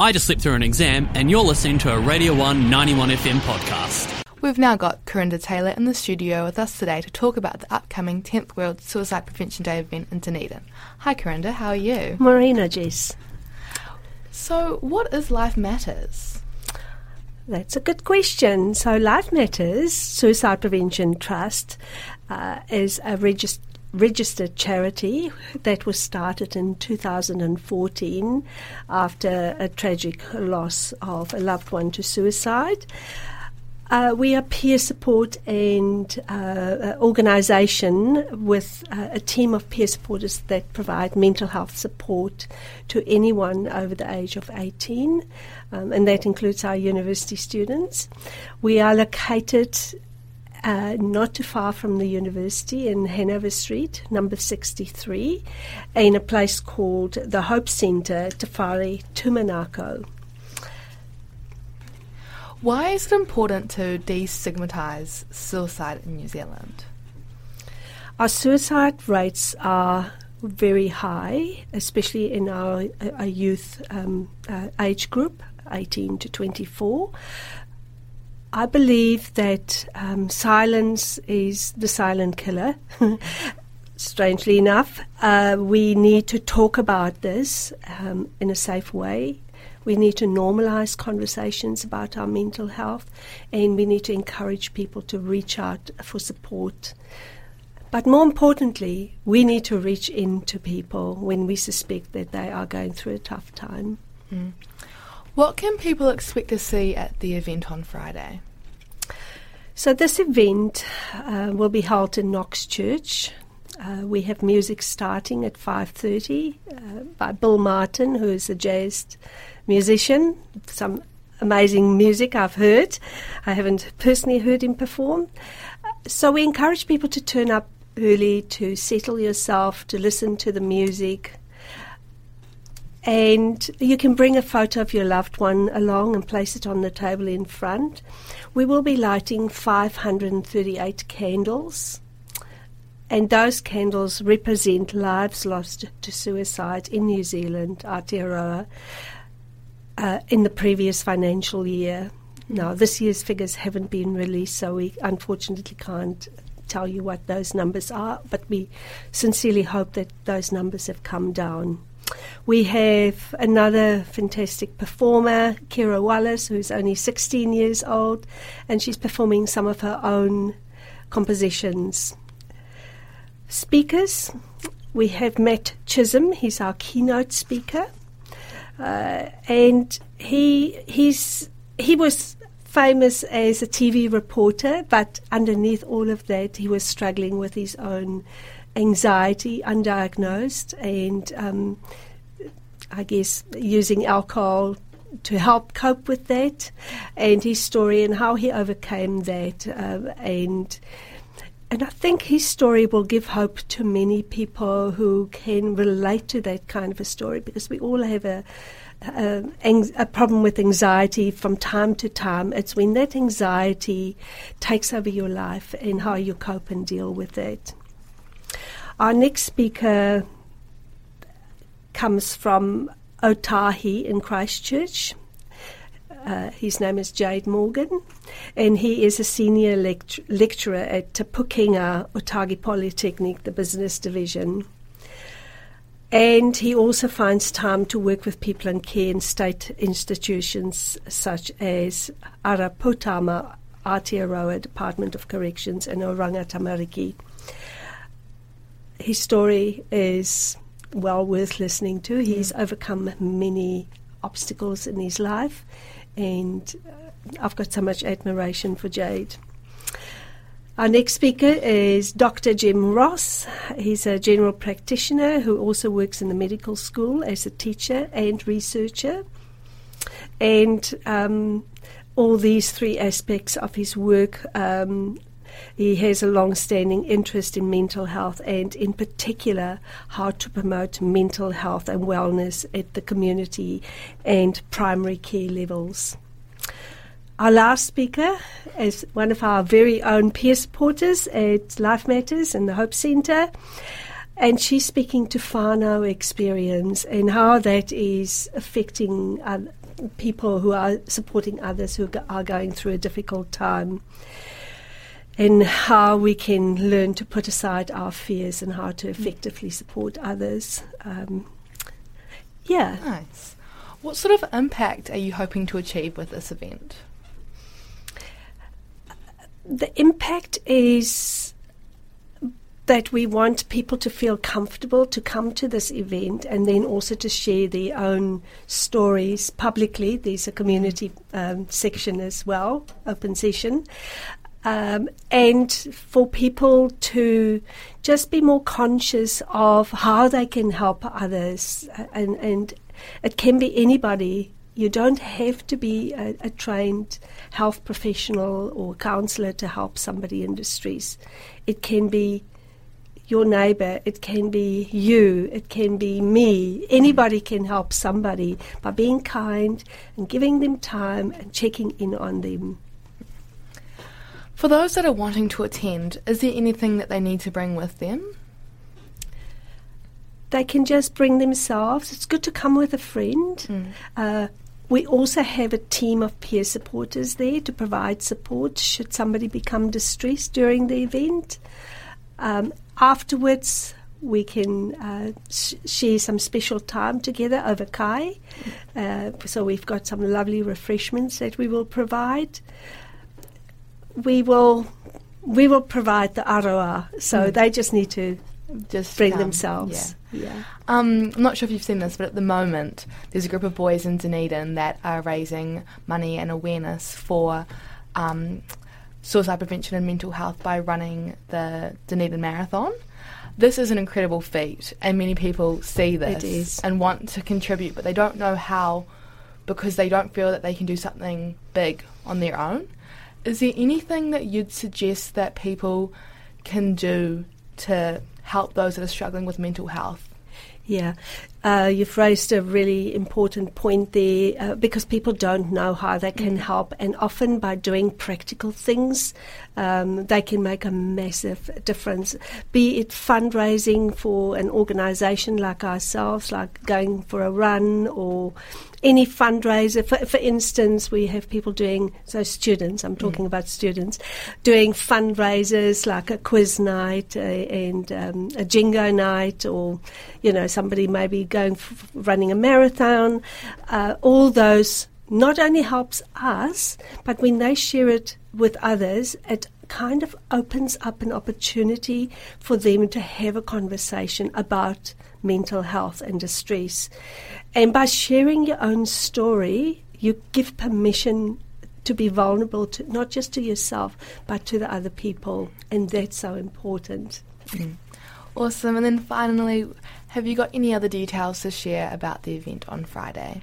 I just slipped through an exam, and you're listening to a Radio 1 91 FM podcast. We've now got Corinda Taylor in the studio with us today to talk about the upcoming 10th World Suicide Prevention Day event in Dunedin. Hi, Corinda, how are you? Marina, Jess. So, what is Life Matters? That's a good question. So, Life Matters Suicide Prevention Trust uh, is a regist- registered charity that was started in 2014 after a tragic loss of a loved one to suicide. Uh, we are peer support and uh, organisation with uh, a team of peer supporters that provide mental health support to anyone over the age of 18, um, and that includes our university students. We are located uh, not too far from the university in Hanover Street, number 63, in a place called the Hope Centre, Whare Tumanako. Why is it important to destigmatise suicide in New Zealand? Our suicide rates are very high, especially in our, our youth um, uh, age group, 18 to 24. I believe that um, silence is the silent killer. Strangely enough, uh, we need to talk about this um, in a safe way we need to normalize conversations about our mental health and we need to encourage people to reach out for support. But more importantly, we need to reach into people when we suspect that they are going through a tough time. Mm. What can people expect to see at the event on Friday? So this event uh, will be held in Knox Church. Uh, we have music starting at 5.30 uh, by Bill Martin, who is a jazz musician. Some amazing music I've heard. I haven't personally heard him perform. So we encourage people to turn up early, to settle yourself, to listen to the music. And you can bring a photo of your loved one along and place it on the table in front. We will be lighting 538 candles. And those candles represent lives lost to suicide in New Zealand, Aotearoa uh, in the previous financial year. Now, this year's figures haven't been released, so we unfortunately can't tell you what those numbers are, but we sincerely hope that those numbers have come down. We have another fantastic performer, Kira Wallace, who's only 16 years old, and she's performing some of her own compositions. Speakers, we have Matt Chisholm, he's our keynote speaker. Uh, and he he's he was famous as a TV reporter, but underneath all of that, he was struggling with his own anxiety, undiagnosed, and um, I guess using alcohol to help cope with that, and his story and how he overcame that, uh, and and I think his story will give hope to many people who can relate to that kind of a story because we all have a, a, a, problem with anxiety from time to time. It's when that anxiety takes over your life and how you cope and deal with it. Our next speaker comes from Otautahi in Christchurch. Uh, his name is Jade Morgan, and he is a senior lect- lecturer at Te Pukenga Otago Polytechnic, the business division. And he also finds time to work with people in care state institutions such as Ara Poutama Aotearoa Department of Corrections and Oranga Tamariki. His story is well worth listening to. He's overcome many obstacles in his life and uh, I've got so much admiration for Jade. Our next speaker is Dr. Jim Ross. He's a general practitioner who also works in the medical school as a teacher and researcher. And um, all these three aspects of his work, um, he has a long standing interest in mental health and, in particular, how to promote mental health and wellness at the community and primary care levels. Our last speaker is one of our very own peer supporters at Life Matters and the Hope Centre. And she's speaking to Fano experience and how that is affecting uh, people who are supporting others who are going through a difficult time. And how we can learn to put aside our fears and how to effectively support others. Um, yeah. Nice. What sort of impact are you hoping to achieve with this event? the impact is that we want people to feel comfortable to come to this event and then also to share their own stories publicly. There's a community um, section as well, open session. Um, and for people to just be more conscious of how they can help others. And, and it can be anybody you don't have to be a, a, trained health professional or counselor to help somebody in distress. It can be your neighbor, it can be you, it can be me. Anybody can help somebody by being kind and giving them time and checking in on them. For those that are wanting to attend, is there anything that they need to bring with them? They can just bring themselves. It's good to come with a friend. Mm. Uh, we also have a team of peer supporters there to provide support should somebody become distressed during the event. Um, afterwards, we can uh, sh- share some special time together over kai. Uh, so we've got some lovely refreshments that we will provide. We will we will provide the aroa, so mm. they just need to just bring um, themselves. Yeah. yeah. Um, I'm not sure if you've seen this, but at the moment, there's a group of boys in Dunedin that are raising money and awareness for um, suicide prevention and mental health by running the Dunedin Marathon. This is an incredible feat, and many people see this and want to contribute, but they don't know how because they don't feel that they can do something big on their own. Is there anything that you'd suggest that people can do to help those that are struggling with mental health. Yeah, uh, you've raised a really important point there uh, because people don't know how they can mm. help, and often by doing practical things, um, they can make a massive difference. Be it fundraising for an organisation like ourselves, like going for a run or any fundraiser. For, for instance, we have people doing, so students, I'm talking mm. about students, doing fundraisers like a quiz night uh, and um, a jingo night, or, you know, somebody maybe going f- running a marathon. Uh, all those not only helps us, but when they share it with others, it kind of opens up an opportunity for them to have a conversation about mental health and distress. And by sharing your own story, you give permission to be vulnerable to not just to yourself but to the other people and that's so important. Mm. Awesome. And then finally, have you got any other details to share about the event on Friday?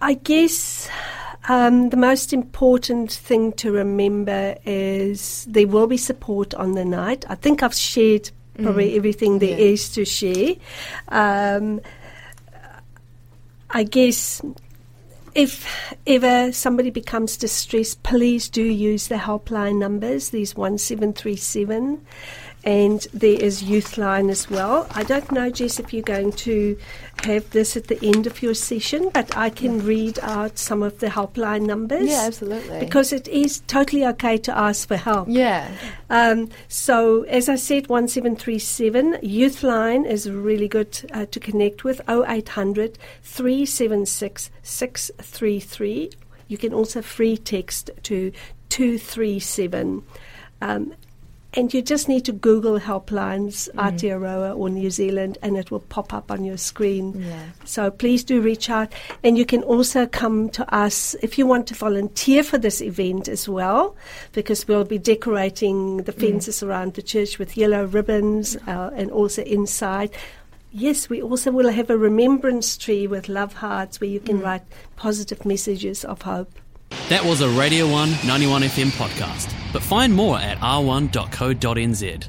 I guess um, the most important thing to remember is there will be support on the night. I think I've shared probably mm. everything there yeah. is to share. Um, I guess if ever somebody becomes distressed, please do use the helpline numbers. These one seven three seven and there is Youthline as well. I don't know, Jess, if you're going to have this at the end of your session, but I can read out some of the helpline numbers. Yeah, absolutely. Because it is totally okay to ask for help. Yeah. Um, so, as I said, 1737, Youthline is really good uh, to connect with 0800 376 633. You can also free text to 237. Um, and you just need to Google helplines, mm. Aotearoa or New Zealand, and it will pop up on your screen. Yeah. So please do reach out. And you can also come to us if you want to volunteer for this event as well, because we'll be decorating the mm. fences mm. around the church with yellow ribbons uh, and also inside. Yes, we also will have a remembrance tree with love hearts where you can mm. write positive messages of hope. That was a Radio 1 91 FM podcast, but find more at r1.co.nz.